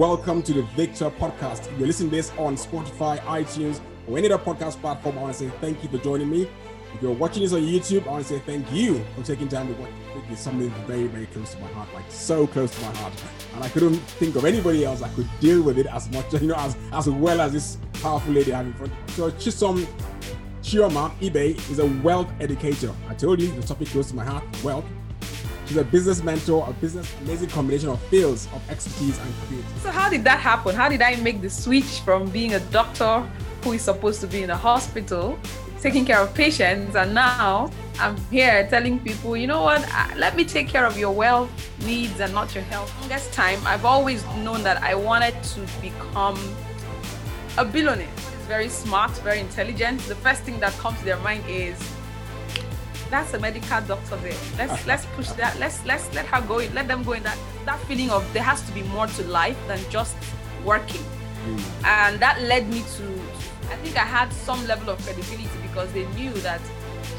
Welcome to the Victor Podcast. You're listening this on Spotify, iTunes, or any other podcast platform. I want to say thank you for joining me. If you're watching this on YouTube, I want to say thank you for taking time to watch. It's something very, very close to my heart, like so close to my heart. And I couldn't think of anybody else that could deal with it as much, you know, as, as well as this powerful lady I have in front. So Chisom Chioma Ibe is a wealth educator. I told you the topic close to my heart, wealth. She's a business mentor, a business amazing combination of fields of expertise and creativity. So how did that happen? How did I make the switch from being a doctor who is supposed to be in a hospital, taking care of patients, and now I'm here telling people, you know what? Uh, let me take care of your wealth needs and not your health. Longest time, I've always known that I wanted to become a billionaire. It's very smart, very intelligent. The first thing that comes to their mind is that's a medical doctor there. Let's let's push that. Let's let's let her go in. Let them go in that that feeling of there has to be more to life than just working. Mm. And that led me to I think I had some level of credibility because they knew that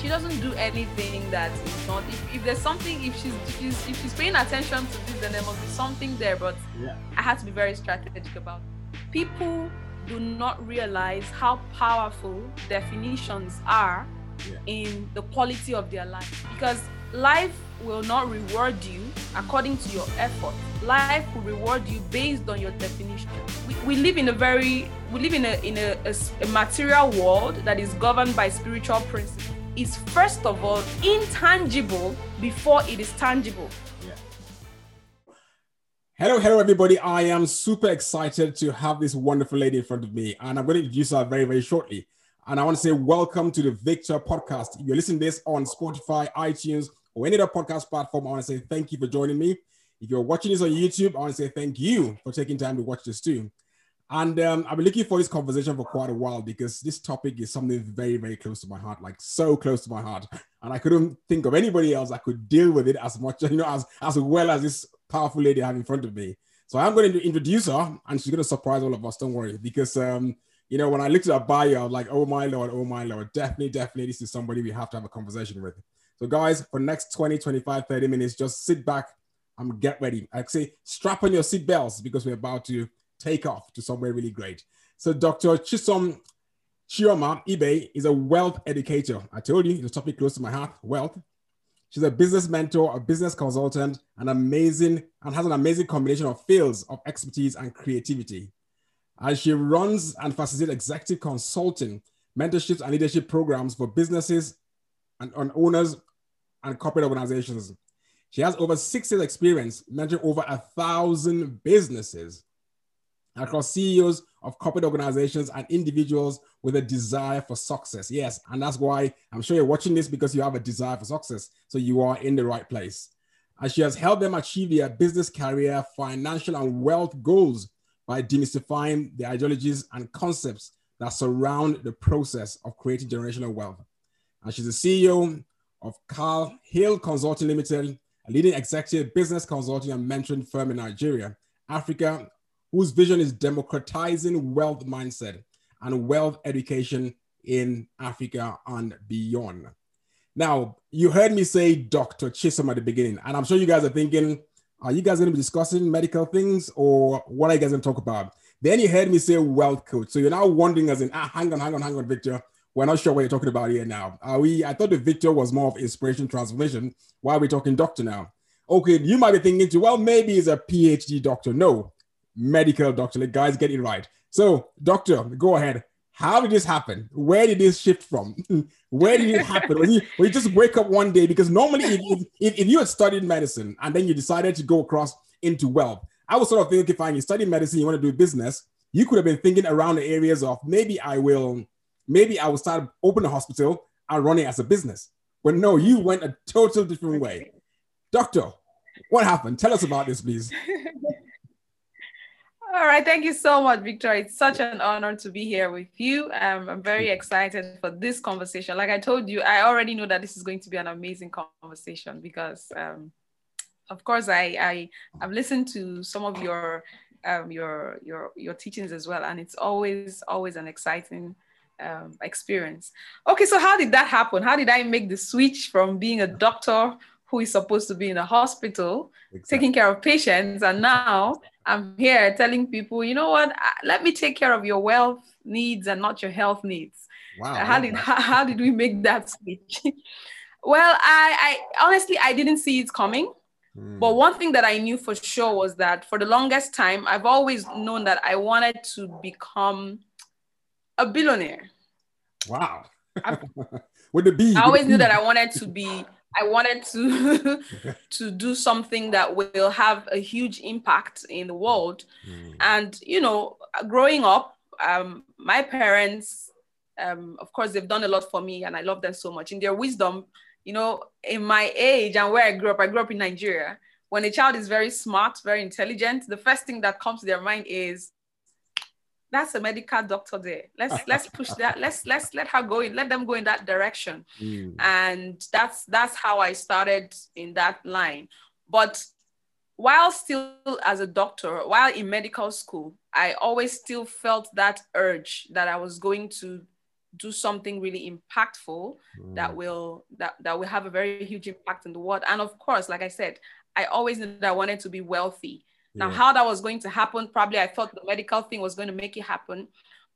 she doesn't do anything that is not if, if there's something if she's if she's if she's paying attention to this then there must be something there but yeah. i had to be very strategic about it. people do not realize how powerful definitions are yeah. in the quality of their life because life will not reward you according to your effort life will reward you based on your definition we, we live in a very we live in a in a, a, a material world that is governed by spiritual principles is first of all intangible before it is tangible yeah. Hello, hello, everybody. I am super excited to have this wonderful lady in front of me, and I'm going to introduce her very, very shortly. And I want to say welcome to the Victor podcast. If you're listening to this on Spotify, iTunes, or any other podcast platform, I want to say thank you for joining me. If you're watching this on YouTube, I want to say thank you for taking time to watch this too. And um, I've been looking for this conversation for quite a while because this topic is something very, very close to my heart, like so close to my heart. And I couldn't think of anybody else that could deal with it as much, you know, as, as well as this powerful lady I have in front of me. So I'm going to introduce her and she's going to surprise all of us. Don't worry, because um, you know, when I looked at her bio, I was like, oh my lord, oh my lord, definitely, definitely, this is somebody we have to have a conversation with. So, guys, for next 20, 25, 30 minutes, just sit back and get ready. I say, strap on your seatbelts because we're about to take off to somewhere really great. So, Dr. Chisom Chioma Ibe is a wealth educator. I told you the topic close to my heart wealth. She's a business mentor, a business consultant, and amazing and has an amazing combination of fields of expertise and creativity and she runs and facilitates executive consulting, mentorships, and leadership programs for businesses and on owners and corporate organizations. She has over six years experience mentoring over a thousand businesses across CEOs of corporate organizations and individuals with a desire for success. Yes, and that's why I'm sure you're watching this because you have a desire for success. So you are in the right place. And she has helped them achieve their business career, financial, and wealth goals by demystifying the ideologies and concepts that surround the process of creating generational wealth. And she's the CEO of Khahil Consulting Limited, a leading executive business consulting and mentoring firm in Nigeria, Africa, whose vision is democratizing wealth mindset and wealth education in Africa and beyond. Now, you heard me say Dr. Chisom at the beginning, and I'm sure you guys are thinking, are you guys going to be discussing medical things or what are you guys going to talk about? Then you heard me say wealth coach. So you're now wondering as in, ah, hang on, hang on, hang on, Victor. We're not sure what you're talking about here now. Are we? I thought the Victor was more of inspiration transformation. Why are we talking doctor now? Okay, you might be thinking to, well, maybe he's a PhD doctor. No, medical doctor. The guys get it right. So, doctor, go ahead. How did this happen? Where did this shift from? Where did it happen? when, you, when you just wake up one day, because normally if, if, if, you had studied medicine and then you decided to go across into wealth, I was sort of thinking, fine, you study medicine, you want to do business, you could have been thinking around the areas of maybe I will, maybe I will start open a hospital and run it as a business. But no, you went a total different way. Doctor, what happened? Tell us about this, please. All right, thank you so much, Victor. It's such an honor to be here with you. Um, I'm very excited for this conversation. Like I told you, I already know that this is going to be an amazing conversation because, um, of course, I, I I've listened to some of your um, your your your teachings as well, and it's always always an exciting um, experience. Okay, so how did that happen? How did I make the switch from being a doctor who is supposed to be in a hospital exactly. taking care of patients. And now I'm here telling people, you know what? Let me take care of your wealth needs and not your health needs. Wow. How did how, how did we make that switch? well, I, I honestly I didn't see it coming. Mm. But one thing that I knew for sure was that for the longest time, I've always known that I wanted to become a billionaire. Wow. With the B. I always knew that I wanted to be I wanted to to do something that will have a huge impact in the world. Mm. And you know, growing up, um, my parents, um, of course, they've done a lot for me, and I love them so much. In their wisdom, you know, in my age and where I grew up, I grew up in Nigeria. When a child is very smart, very intelligent, the first thing that comes to their mind is, that's a medical doctor there. Let's let's push that. Let's let's let her go in. Let them go in that direction. Mm. And that's that's how I started in that line. But while still as a doctor, while in medical school, I always still felt that urge that I was going to do something really impactful mm. that will that, that will have a very huge impact in the world. And of course, like I said, I always knew that I wanted to be wealthy. Now, yeah. how that was going to happen, probably I thought the medical thing was going to make it happen.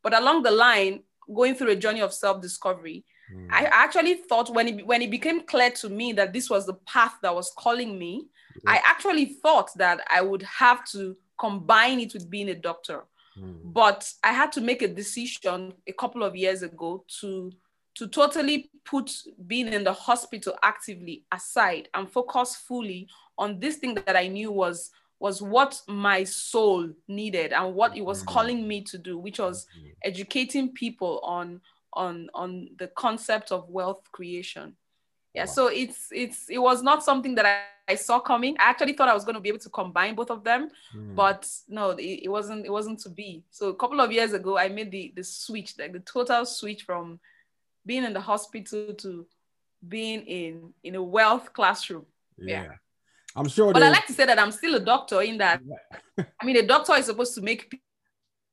But along the line, going through a journey of self-discovery, mm. I actually thought when it when it became clear to me that this was the path that was calling me, yeah. I actually thought that I would have to combine it with being a doctor. Mm. But I had to make a decision a couple of years ago to to totally put being in the hospital actively aside and focus fully on this thing that I knew was was what my soul needed and what it was mm. calling me to do which was mm. educating people on on on the concept of wealth creation yeah wow. so it's it's it was not something that I, I saw coming i actually thought i was going to be able to combine both of them mm. but no it, it wasn't it wasn't to be so a couple of years ago i made the the switch like the total switch from being in the hospital to being in in a wealth classroom yeah, yeah. I'm sure but i like to say that i'm still a doctor in that i mean a doctor is supposed to make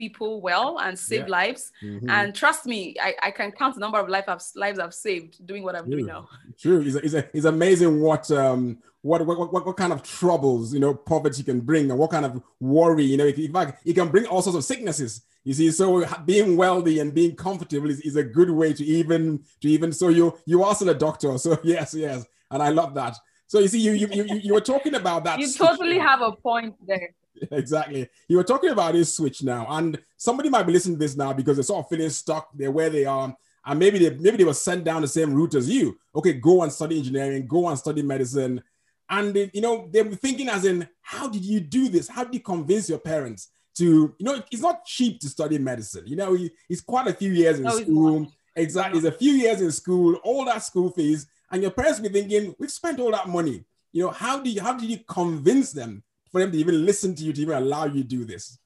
people well and save yeah. lives. Mm-hmm. And trust me, I, I can count the number of life I've, lives I've saved doing what I'm True. doing now. True. It's, it's, it's amazing what, um, what, what, what, what kind of troubles, you know, poverty can bring and what kind of worry, you know, in fact, it can bring all sorts of sicknesses. You see, so being wealthy and being comfortable is, is a good way to even, to even, so you, you are still a doctor. So yes, yes. And I love that. So you see, you, you, you, you were talking about that. You totally have a point there. exactly. You were talking about this switch now, and somebody might be listening to this now because they're sort of feeling stuck. They're where they are, and maybe they maybe they were sent down the same route as you. Okay, go and study engineering, go and study medicine, and they, you know they were thinking as in, how did you do this? How did you convince your parents to? You know, it's not cheap to study medicine. You know, it's quite a few years in no, school. Exactly, it's a few years in school, all that school fees, and your parents be thinking, we've spent all that money. You know, how do you how do you convince them for them to even listen to you, to even allow you to do this?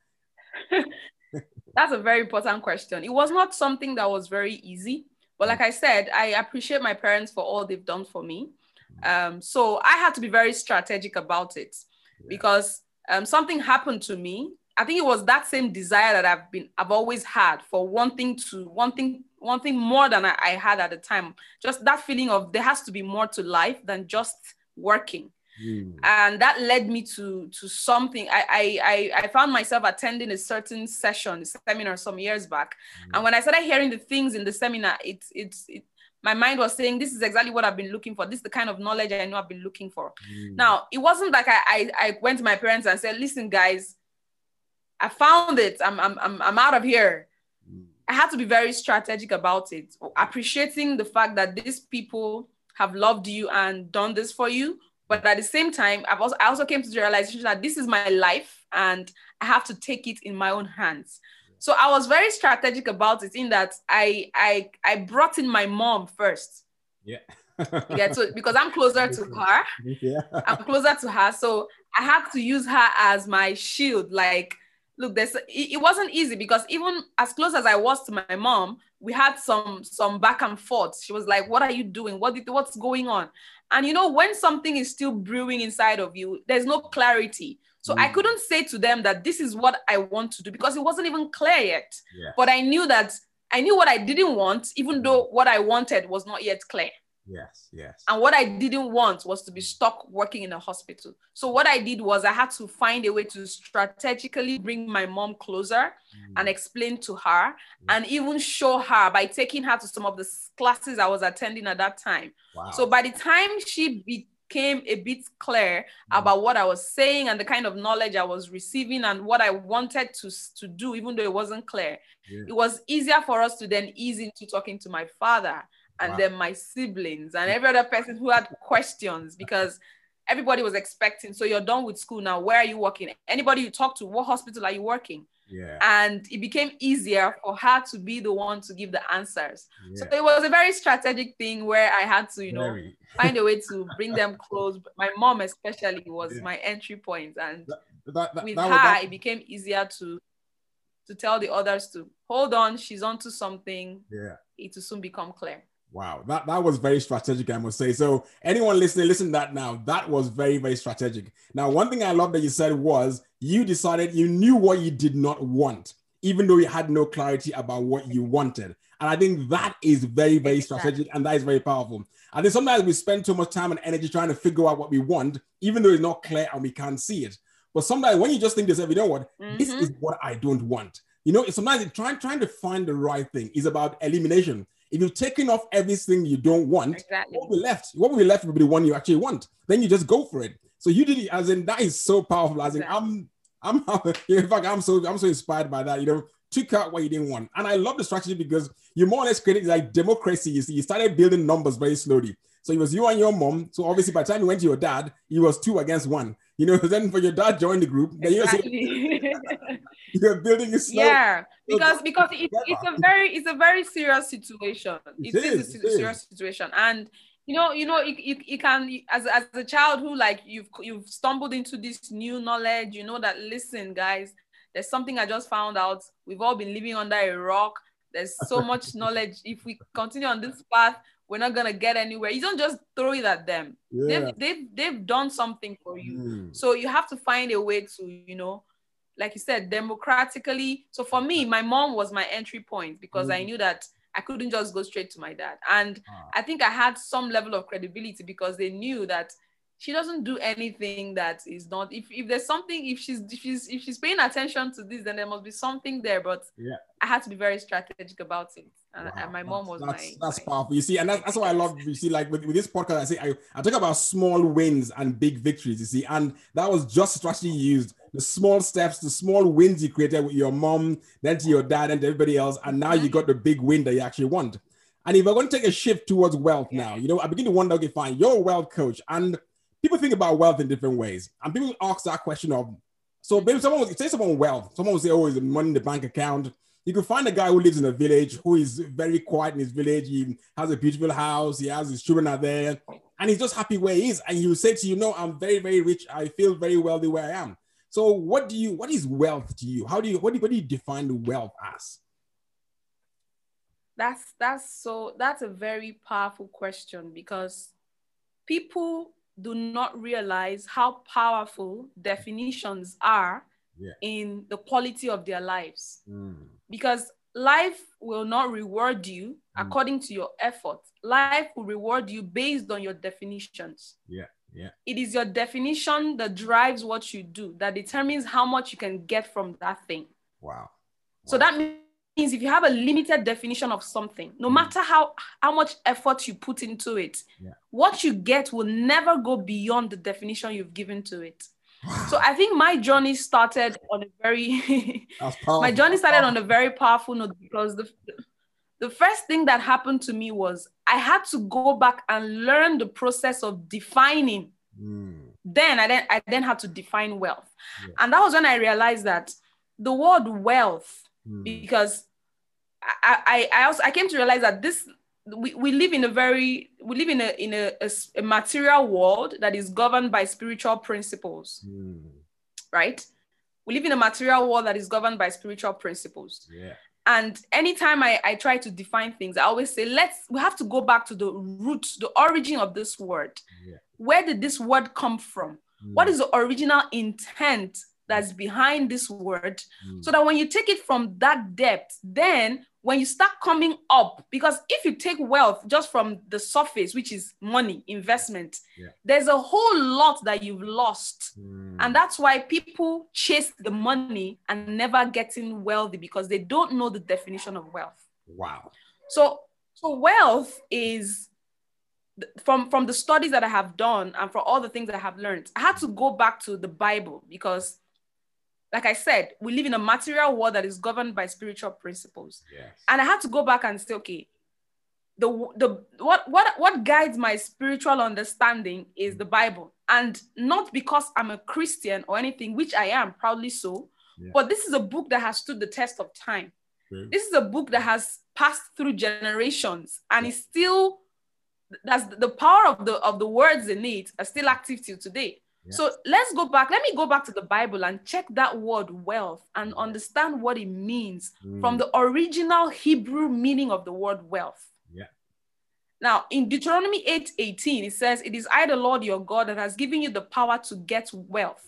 That's a very important question. It was not something that was very easy. But like I said, I appreciate my parents for all they've done for me. Um, so I had to be very strategic about it yeah. because um, something happened to me. I think it was that same desire that I've been, I've always had for wanting to, one thing, one thing more than I, I had at the time. Just that feeling of there has to be more to life than just working. Mm. And that led me to to something. I, I I found myself attending a certain session, a seminar some years back. Mm. And when I started hearing the things in the seminar, it's it's it, my mind was saying, this is exactly what I've been looking for. This is the kind of knowledge I know I've been looking for. Mm. Now, it wasn't like I, I, I went to my parents and said, listen, guys, I found it. I'm, I'm, I'm, I'm out of here. I had to be very strategic about it, appreciating the fact that these people have loved you and done this for you, but at the same time, I've also I also came to the realization that this is my life and I have to take it in my own hands. So I was very strategic about it in that I I I brought in my mom first. Yeah. yeah, so because I'm closer to her. Yeah. I'm closer to her. So I had to use her as my shield. Like, look, this it, it wasn't easy because even as close as I was to my mom, we had some some back and forth. She was like, "What are you doing? What did, what's going on?" And you know, when something is still brewing inside of you, there's no clarity. So mm. I couldn't say to them that this is what I want to do because it wasn't even clear yet. Yeah. But I knew that I knew what I didn't want, even though what I wanted was not yet clear. Yes, yes. And what I didn't want was to be stuck working in a hospital. So what I did was I had to find a way to strategically bring my mom closer mm. and explain to her and even show her by taking her to some of the classes I was attending at that time. Wow. So by the time she became a bit clear mm. about what I was saying and the kind of knowledge I was receiving and what I wanted to, to do, even though it wasn't clear, yeah. it was easier for us to then ease into talking to my father and wow. then my siblings and every other person who had questions because everybody was expecting. So you're done with school now. Where are you working? Anybody you talk to, what hospital are you working? Yeah. And it became easier for her to be the one to give the answers. Yeah. So it was a very strategic thing where I had to, you know, find a way to bring them close. My mom, especially, was yeah. my entry point, and that, that, that, with her, it became easier to to tell the others to hold on. She's onto something. Yeah, it will soon become clear. Wow, that, that was very strategic, I must say. So, anyone listening, listen to that now. That was very, very strategic. Now, one thing I love that you said was you decided you knew what you did not want, even though you had no clarity about what you wanted. And I think that is very, very strategic and that is very powerful. I think sometimes we spend too much time and energy trying to figure out what we want, even though it's not clear and we can't see it. But sometimes when you just think to this, you know what, mm-hmm. this is what I don't want. You know, sometimes trying trying to find the right thing is about elimination. If you've taken off everything you don't want, exactly. what will be left? What will be left will be the one you actually want. Then you just go for it. So you did it as in that is so powerful. As in, exactly. I'm I'm in fact I'm so I'm so inspired by that. You know, took out what you didn't want. And I love the strategy because you more or less created like democracy. You see, you started building numbers very slowly. So it was you and your mom. So obviously by the time you went to your dad, it was two against one. You know, then for your dad joined the group, then exactly. you're building a slow. Yeah, because because it, it's a very it's a very serious situation. It, it is, is a serious is. situation, and you know you know it, it, it can as as a child who like you've you've stumbled into this new knowledge. You know that listen, guys, there's something I just found out. We've all been living under a rock. There's so much knowledge. If we continue on this path, we're not gonna get anywhere. You don't just throw it at them. Yeah. They've, they've they've done something for you. Mm. So you have to find a way to, you know, like you said, democratically. So for me, my mom was my entry point because mm. I knew that I couldn't just go straight to my dad. And ah. I think I had some level of credibility because they knew that she doesn't do anything that is not if, if there's something if she's if she's if she's paying attention to this then there must be something there but yeah i had to be very strategic about it wow. and my mom was that's, my that's my, powerful you see and that's, that's what i love you see like with, with this podcast i say I, I talk about small wins and big victories you see and that was just strategy used the small steps the small wins you created with your mom then to your dad and to everybody else and now you mm-hmm. got the big win that you actually want and if we're going to take a shift towards wealth yeah. now you know i begin to wonder okay fine you're a wealth coach and people think about wealth in different ways. And people ask that question of, so maybe someone will say someone wealth, someone will say, oh, is the money in the bank account? You can find a guy who lives in a village who is very quiet in his village. He has a beautiful house. He has his children are there, and he's just happy where he is. And he will say to you, "No, I'm very, very rich. I feel very wealthy where I am." So, what do you? What is wealth to you? How do you? What do you, what do you define wealth as? That's that's so that's a very powerful question because people do not realize how powerful definitions are yeah. in the quality of their lives. Mm. Because life will not reward you mm. according to your effort. Life will reward you based on your definitions. Yeah. Yeah. It is your definition that drives what you do, that determines how much you can get from that thing. Wow. wow. So that means if you have a limited definition of something, no mm. matter how how much effort you put into it, yeah. what you get will never go beyond the definition you've given to it. So I think my journey started on a very my journey started on a very powerful note because the the first thing that happened to me was I had to go back and learn the process of defining. Mm. Then I then I then had to define wealth. Yeah. And that was when I realized that the word wealth mm. because I, I, I also I came to realize that this we, we live in a very we live in a in a, a, a material world that is governed by spiritual principles mm. right we live in a material world that is governed by spiritual principles yeah and anytime I, I try to define things i always say let's we have to go back to the root the origin of this word yeah. where did this word come from mm. what is the original intent that's behind this word mm. so that when you take it from that depth then when you start coming up because if you take wealth just from the surface which is money investment yeah. there's a whole lot that you've lost mm. and that's why people chase the money and never getting wealthy because they don't know the definition of wealth wow so so wealth is from from the studies that I have done and for all the things I have learned, I had to go back to the Bible because, like I said, we live in a material world that is governed by spiritual principles. Yes. And I had to go back and say, okay, the the what what what guides my spiritual understanding is the Bible, and not because I'm a Christian or anything, which I am proudly so. Yeah. But this is a book that has stood the test of time. This is a book that has passed through generations and is still that's the power of the of the words in it are still active till today. Yes. So let's go back. Let me go back to the Bible and check that word wealth and understand what it means mm. from the original Hebrew meaning of the word wealth. Yeah. Now, in Deuteronomy 8 18, it says, It is I, the Lord your God, that has given you the power to get wealth.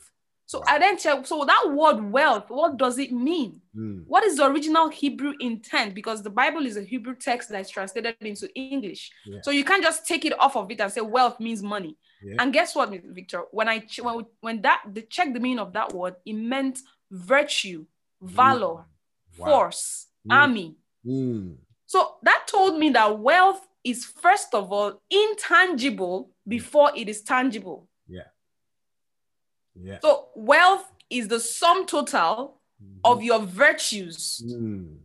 So I then check. So that word wealth, what does it mean? Mm. What is the original Hebrew intent? Because the Bible is a Hebrew text that is translated into English. Yeah. So you can't just take it off of it and say wealth means money. Yeah. And guess what, Victor? When I when when that the check the meaning of that word, it meant virtue, valor, mm. wow. force, mm. army. Mm. So that told me that wealth is first of all intangible before it is tangible. Yeah. Yeah. So wealth is the sum total mm-hmm. of your virtues. Mm.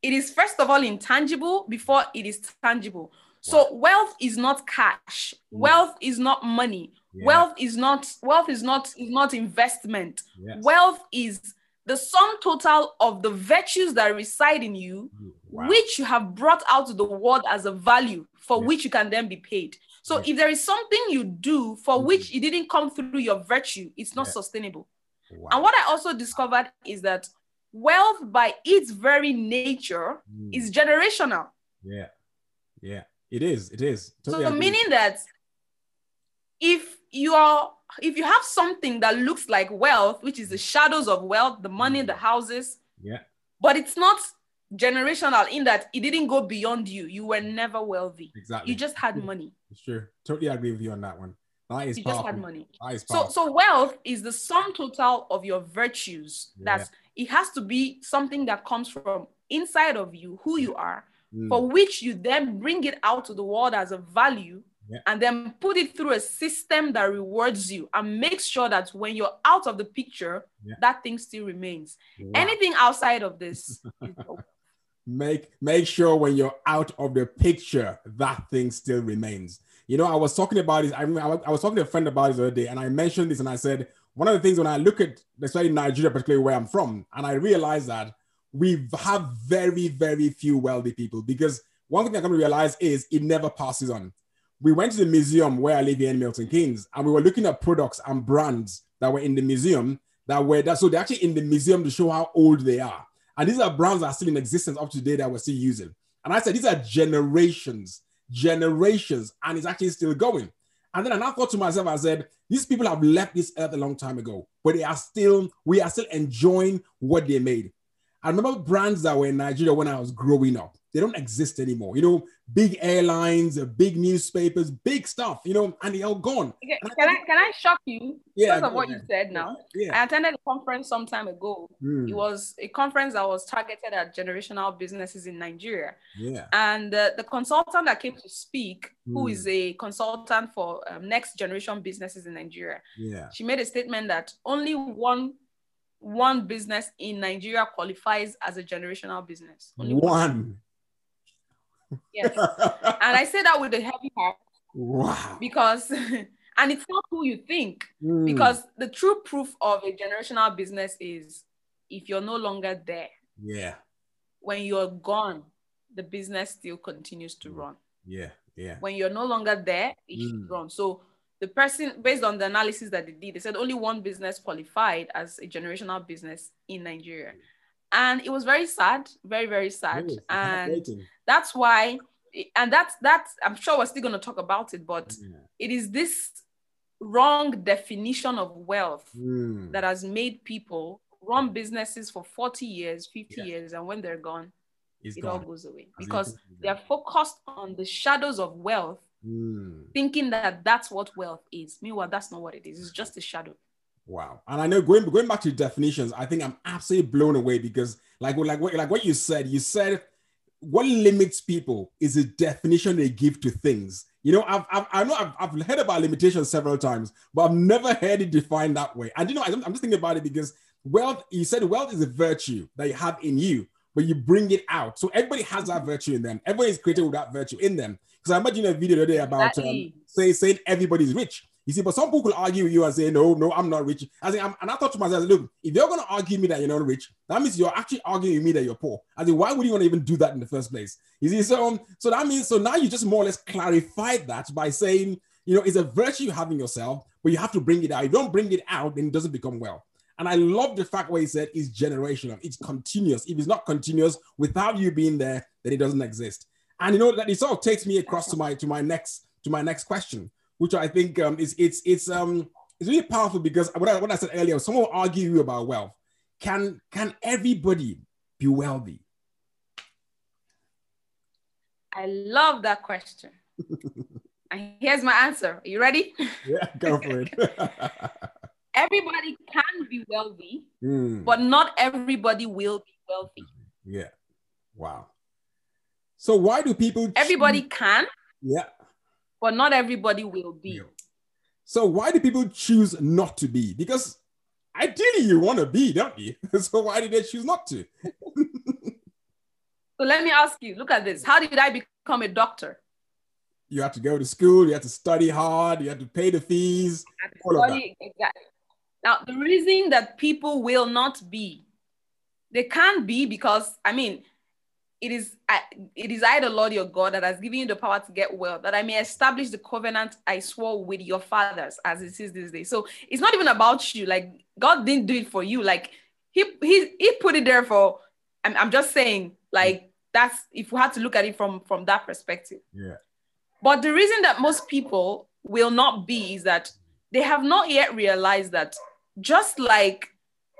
It is first of all intangible before it is tangible. So wealth is not cash. Mm. Wealth is not money. Yeah. Wealth is not wealth is not is not investment. Yes. Wealth is the sum total of the virtues that reside in you, wow. which you have brought out to the world as a value for yeah. which you can then be paid. So if there is something you do for mm-hmm. which it didn't come through your virtue, it's not sustainable. Wow. And what I also discovered is that wealth by its very nature mm. is generational. Yeah. Yeah. It is. It is. Totally so agree. meaning that if you are if you have something that looks like wealth, which is the shadows of wealth, the money, the mm. houses, yeah, but it's not generational in that it didn't go beyond you. You were never wealthy. Exactly. You just had money. Sure. Totally agree with you on that one. That is you powerful. just had money. That is so so wealth is the sum total of your virtues. Yeah. That's it has to be something that comes from inside of you, who you are, mm. for which you then bring it out to the world as a value yeah. and then put it through a system that rewards you and makes sure that when you're out of the picture, yeah. that thing still remains. Wow. Anything outside of this make make sure when you're out of the picture that thing still remains you know i was talking about this i, I was talking to a friend about this the other day and i mentioned this and i said one of the things when i look at especially nigeria particularly where i'm from and i realize that we have very very few wealthy people because one thing i come to realize is it never passes on we went to the museum where i live here in milton keynes and we were looking at products and brands that were in the museum that were that so they're actually in the museum to show how old they are and these are brands that are still in existence up to today that we're still using. And I said, these are generations, generations, and it's actually still going. And then I thought to myself, I said, these people have left this earth a long time ago, but they are still, we are still enjoying what they made. I remember brands that were in Nigeria when I was growing up. They don't exist anymore. You know, big airlines, uh, big newspapers, big stuff, you know, and they're all gone. Okay. Can I can I shock you yeah, because of what ahead. you said now? Yeah. I attended a conference some time ago. Mm. It was a conference that was targeted at generational businesses in Nigeria. Yeah. And uh, the consultant that came to speak, mm. who is a consultant for um, next generation businesses in Nigeria, yeah. she made a statement that only one one business in Nigeria qualifies as a generational business. Only one. one. Yes. and I say that with a heavy heart. Wow. Because, and it's not who you think. Mm. Because the true proof of a generational business is if you're no longer there. Yeah. When you're gone, the business still continues to run. Yeah. Yeah. When you're no longer there, it mm. should run. So the person, based on the analysis that they did, they said only one business qualified as a generational business in Nigeria and it was very sad very very sad and that's why and that's that's i'm sure we're still going to talk about it but yeah. it is this wrong definition of wealth Mm. that has made people run businesses for 40 years, 50 Yeah. years, and when they're gone, It's it all goes away because they're focused on the shadows of wealth, Mm. thinking that that's what wealth is. Meanwhile, that's not what it is. It's just a shadow. Wow. And I know going going back to definitions, I think I'm absolutely blown away because like like what like what you said, you said what limits people is the definition they give to things. You know, I've, I've I know I've, I've heard about limitations several times, but I've never heard it defined that way. And you know, I'm, I'm just thinking about it because wealth, you said wealth is a virtue that you have in you, but you bring it out. So everybody has that virtue in them. Everybody is created with that virtue in them. Because I imagine a video the other day about um, say saying everybody's rich. You see, but some people argue with you and say, no, no, I'm not rich. I think, I'm, and I thought to myself, look, if you're going to argue me that you're not rich, that means you're actually arguing with me that you're poor. I think, why would you want to even do that in the first place? You see, so um, so that means so now you just more or less clarified that by saying, you know, it's a virtue you have in yourself, but you have to bring it out. If you don't bring it out, then it doesn't become well. And I love the fact where he said it's generational, it's continuous. If it's not continuous without you being there, then it doesn't exist. And you know that it sort of takes me across to my to my next to my next question, which I think um, is it's it's um it's really powerful because what I, what I said earlier, someone will argue you about wealth. Can can everybody be wealthy? I love that question. and here's my answer. Are you ready? Yeah, go for it. Everybody can be wealthy, Hmm, but not everybody will be wealthy. yeah. Wow. So why do people choose- Everybody can, yeah. but not everybody will be. Yeah. So why do people choose not to be? Because ideally you want to be, don't you? so why did they choose not to? So let me ask you look at this. How did I become a doctor? You have to go to school, you have to study hard, you have to pay the fees. All of that. Study- Exactly. Now, the reason that people will not be, they can't be because, I mean, it is I- it is I, the Lord your God, that has given you the power to get wealth, that I may establish the covenant I swore with your fathers, as it is this day. So it's not even about you. Like God didn't do it for you. Like He He He put it there for. I'm, I'm just saying, like that's if we had to look at it from from that perspective. Yeah. But the reason that most people will not be is that they have not yet realized that just like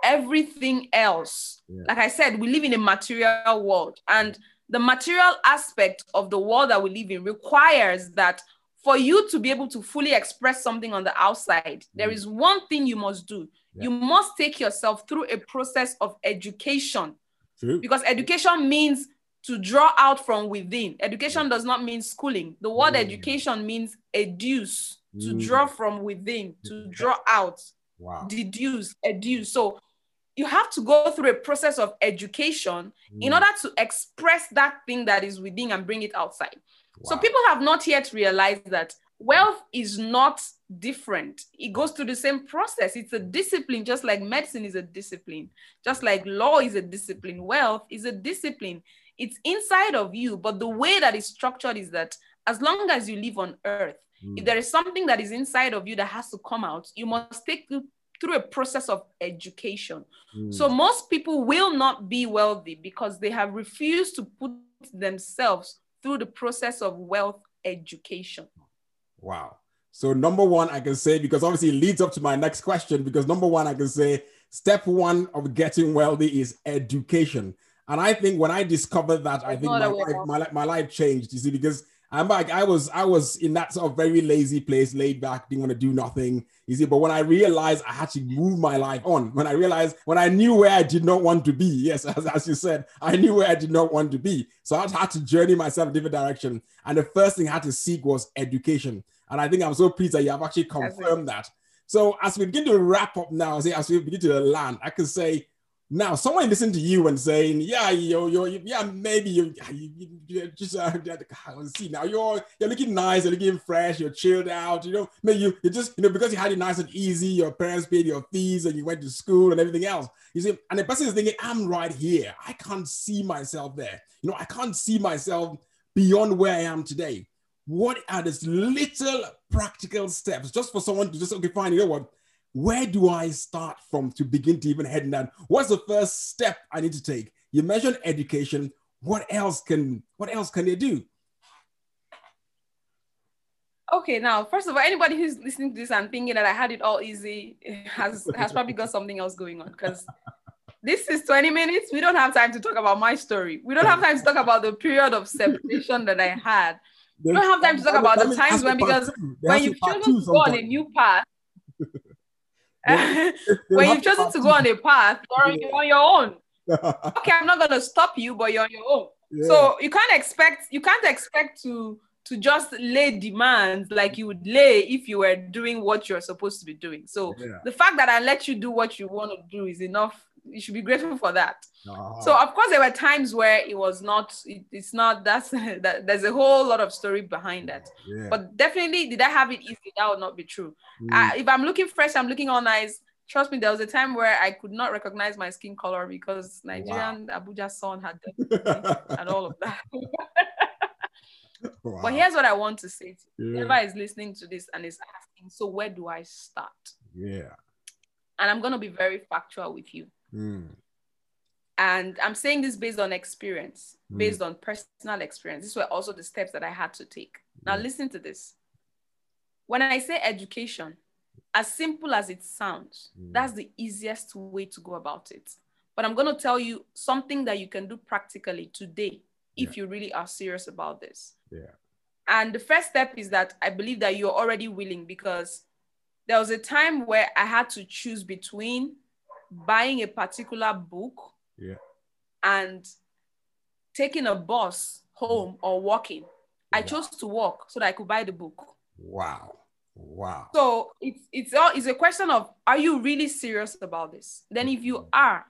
everything else, Yeah. like I said, we live in a material world, and the material aspect of the world that we live in requires that for you to be able to fully express something on the outside, there Mm. is one thing you must do. Yeah. You must take yourself through a process of education True. because education means to draw out from within. Education does not mean schooling. The word Mm. education means educe, to Mm. draw from within, to draw out, Wow. deduce, educe. So you have to go through a process of education in Mm. order to express that thing that is within and bring it outside. So people have not yet realized that wealth is not different. It goes through the same process. It's a discipline, just like medicine is a discipline, just like law is a discipline. Wealth is a discipline. It's inside of you, but the way that it's structured is that as long as you live on earth, if Mm. there is something that is inside of you that has to come out, you must take through a process of education. Mm. So most people will not be wealthy because they have refused to put themselves through the process of wealth education. Wow. So number one, I can say because obviously it leads up to my next question. Because number one, I can say step one of getting wealthy is education. And I think when I discovered that, I think my life, my, my life changed. You see, because I'm like I was I was in that sort of very lazy place, laid back, didn't want to do nothing. You see, but when I realized I had to move my life on, when I realized when I knew where I did not want to be, yes, as, as you said, I knew where I did not want to be. So I had to journey myself a different direction. And the first thing I had to seek was education. And I think I'm so pleased that you have actually confirmed that. So as we begin to wrap up now, as we begin to land, I can say now someone listen to you and saying, yeah, you you yeah, maybe you, you, you- just uh, see now you're you're looking nice, you're looking fresh, you're chilled out, you know, maybe you you just you know because you had it nice and easy, your parents paid your fees and you went to school and everything else. You see, and the person is thinking, I'm right here. I can't see myself there. You know, I can't see myself beyond where I am today. What are these little practical steps just for someone to just okay, fine, you know what? Where do I start from to begin to even head in that? What's the first step I need to take? You mentioned education. What else can what else can they do? Okay, now first of all, anybody who's listening to this and thinking that I had it all easy has has probably got something else going on because this is 20 minutes. We don't have time to talk about my story. We don't have time to talk about the period of separation that I had. We don't have time to talk about the times when because when you've chosen to go on a new path, when you've chosen to go on a path, you're on your own. okay, I'm not gonna stop you, but you're on your own. Yeah. So you can't expect you can't expect to to just lay demands like you would lay if you were doing what you're supposed to be doing. So yeah. the fact that I let you do what you want to do is enough. You should be grateful for that. Uh-huh. So of course there were times where it was not. It, it's not. That's that. There's a whole lot of story behind that. Yeah. But definitely, did I have it easy? That would not be true. Mm. Uh, if I'm looking fresh, I'm looking all nice. Trust me, there was a time where I could not recognize my skin color because Nigerian wow. Abuja sun had and all of that. wow. But here's what I want to say to you. Yeah. Whoever is listening to this and is asking, so where do I start? Yeah. And I'm going to be very factual with you. Mm. And I'm saying this based on experience, mm. based on personal experience. These were also the steps that I had to take. Now, listen to this. When I say education, as simple as it sounds, mm. that's the easiest way to go about it. But I'm going to tell you something that you can do practically today if yeah. you really are serious about this. Yeah. And the first step is that I believe that you're already willing because there was a time where I had to choose between buying a particular book yeah. and taking a bus home or walking. I chose to walk so that I could buy the book. Wow. Wow. So it's it's all it's a question of are you really serious about this? Then if you mm-hmm. are,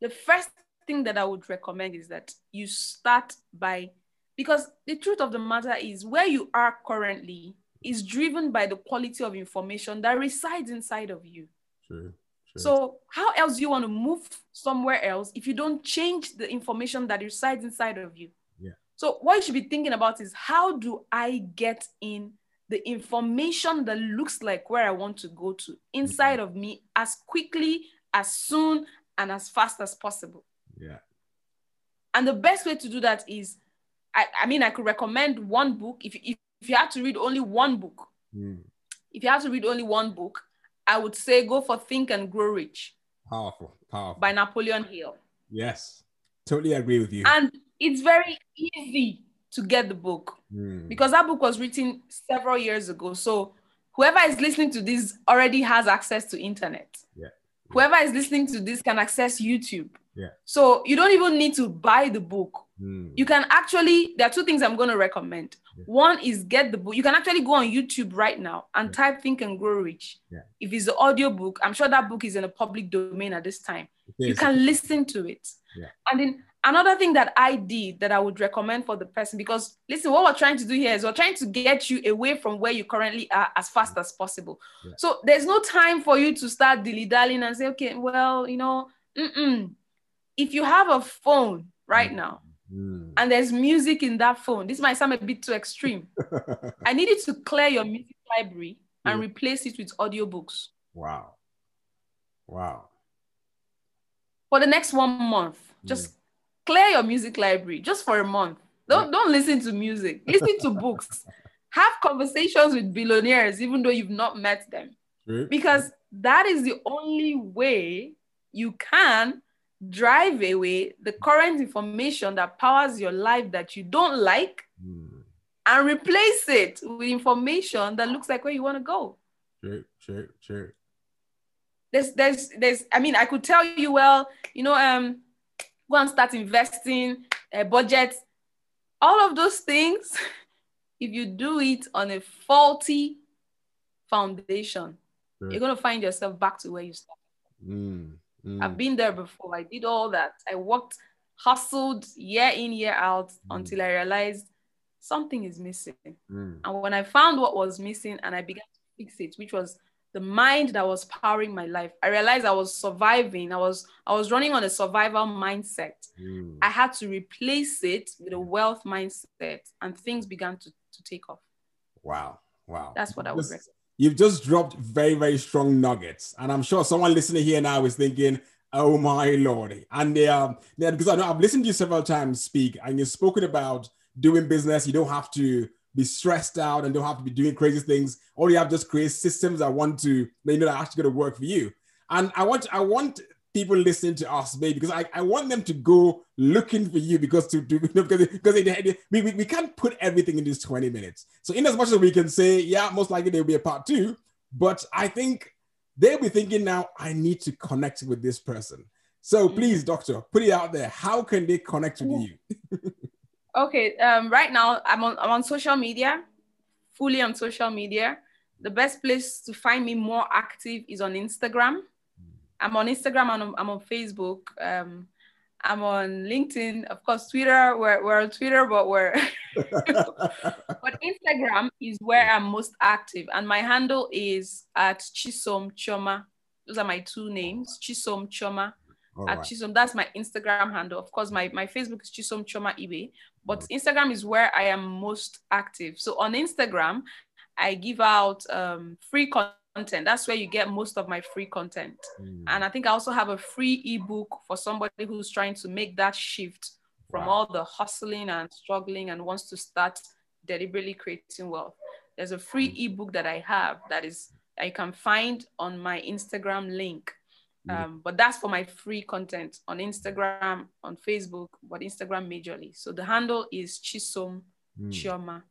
the first thing that I would recommend is that you start by because the truth of the matter is where you are currently is driven by the quality of information that resides inside of you. Sure, sure. So how else do you want to move somewhere else if you don't change the information that resides inside of you? Yeah. So what you should be thinking about is how do I get in the information that looks like where I want to go to inside mm-hmm. of me as quickly, as soon, and as fast as possible. Yeah. And the best way to do that is, I, I mean, I could recommend one book. If, if, if you had to read only one book, mm. if you had to read only one book, I would say go for Think and Grow Rich. Powerful, powerful. By Napoleon Hill. Yes, totally agree with you. And it's very easy to get the book mm. because that book was written several years ago. So whoever is listening to this already has access to internet. Yeah. Whoever is listening to this can access YouTube. Yeah. So you don't even need to buy the book. Mm. You can actually, there are two things I'm going to recommend. Yeah. One is get the book. You can actually go on YouTube right now and yeah. type Think and Grow Rich. Yeah. If it's the audio book, I'm sure that book is in a public domain at this time. You can listen to it. And then another thing that I did that I would recommend for the person, because listen, what we're trying to do here is we're trying to get you away from where you currently are as fast as possible. So there's no time for you to start dilly dallying and say, okay, well, you know, mm-mm. if you have a phone right mm. now mm. and there's music in that phone, this might sound a bit too extreme. I need you to clear your music library and yeah. replace it with audiobooks. Wow. Wow. For the next one month, just mm clear your music library just for a month. Don't don't listen to music. Listen to books. Have conversations with billionaires, even though you've not met them, because that is the only way you can drive away the current information that powers your life that you don't like mm. and replace it with information that looks like where you want to go. Sure, sure, sure. There's, there's, there's. I mean, I could tell you, well, you know, um, go and start investing, a budget, all of those things. If you do it on a faulty foundation, right. you're going to find yourself back to where you started. Mm, mm. I've been there before. I did all that. I worked, hustled year in, year out mm. until I realized something is missing. Mm. And when I found what was missing and I began to fix it, which was the mind that was powering my life i realized i was surviving i was i was running on a survival mindset mm. i had to replace it with a wealth mindset and things began to, to take off wow wow that's what i would recommend you've just dropped very very strong nuggets and i'm sure someone listening here now is thinking oh my lord and they um, are because i know i've listened to you several times speak and you've spoken about doing business you don't have to be stressed out and don't have to be doing crazy things. All you have to just create systems that want to, you know, that actually going to work for you. And I want, I want people listening to us, maybe, because I, I want them to go looking for you because to, to because, because they, we, we, we can't put everything in these 20 minutes. So in as much as we can say, yeah, most likely there'll be a part two, but I think they'll be thinking now, I need to connect with this person. So mm. please, doctor, put it out there. How can they connect with you? okay, um, right now I'm on I'm on social media, fully on social media. The best place to find me more active is on Instagram. I'm on Instagram and I'm, on Facebook. Um, I'm on LinkedIn, of course, Twitter. We're, we're on Twitter, but we're but Instagram is where I'm most active, and my handle is at Chisom Chioma. Those are my two names, Chisom Chioma. All at right. Chisom, that's my Instagram handle. Of course, my, my Facebook is Chisom Chioma Ibe, but Instagram is where I am most active. So on Instagram, I give out um, free content content. That's where you get most of my free content. Mm. And I think I also have a free ebook for somebody who's trying to make that shift from wow. all the hustling and struggling and wants to start deliberately creating wealth. There's a free mm. ebook that I have that is I can find on my Instagram link. Mm. Um, but that's for my free content on Instagram, on Facebook, but Instagram majorly. So the handle is Chisom mm. Chioma.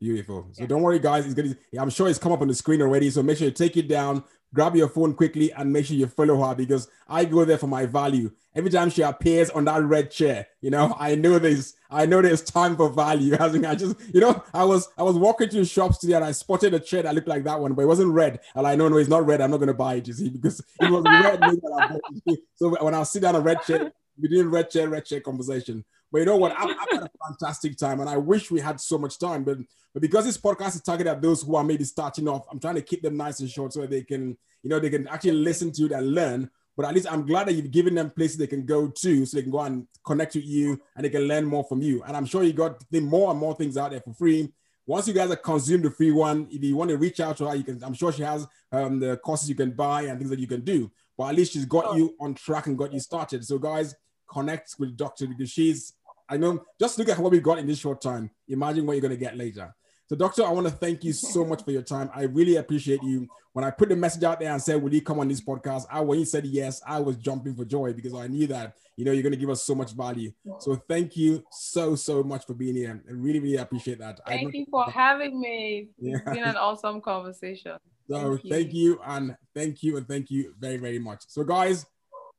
Beautiful. So yeah. don't worry, guys. It's gonna. I'm sure it's come up on the screen already. So make sure you take it down, grab your phone quickly, and make sure you follow her because I go there for my value. Every time she appears on that red chair, you know, I know this. I know there's time for value. I think I just, you know, I was, I was walking to shops today and I spotted a chair that looked like that one, but it wasn't red. And I know, no, it's not red. I'm not gonna buy it. You see, because it was red. so when I sit down a red chair, we did red chair, red chair conversation. But you know what? I've, I've, had a fantastic time, and I wish we had so much time. But but because this podcast is targeted at those who are maybe starting off, I'm trying to keep them nice and short so they can, you know, they can actually listen to it and learn. But at least I'm glad that you've given them places they can go to so they can go and connect with you and they can learn more from you. And I'm sure you got more and more things out there for free. Once you guys have consumed the free one, if you want to reach out to her, you can. I'm sure she has um, the courses you can buy and things that you can do. But at least she's got you on track and got you started. So guys, connect with Doctor because she's I know just look at what we've got in this short time. Imagine what you're going to get later. So, Doctor, I want to thank you so much for your time. I really appreciate you. When I put the message out there and said, Will you come on this podcast? I when you said yes, I was jumping for joy because I knew that you know you're going to give us so much value. So thank you so so much for being here. I really, really appreciate that. Thank you for having me. Yeah. It's been an awesome conversation. So thank you. thank you and thank you and thank you very, very much. So, guys,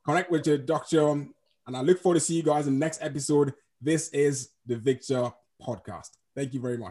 connect with your doctor. And I look forward to see you guys in the next episode. This is the Victor Podcast. Thank you very much.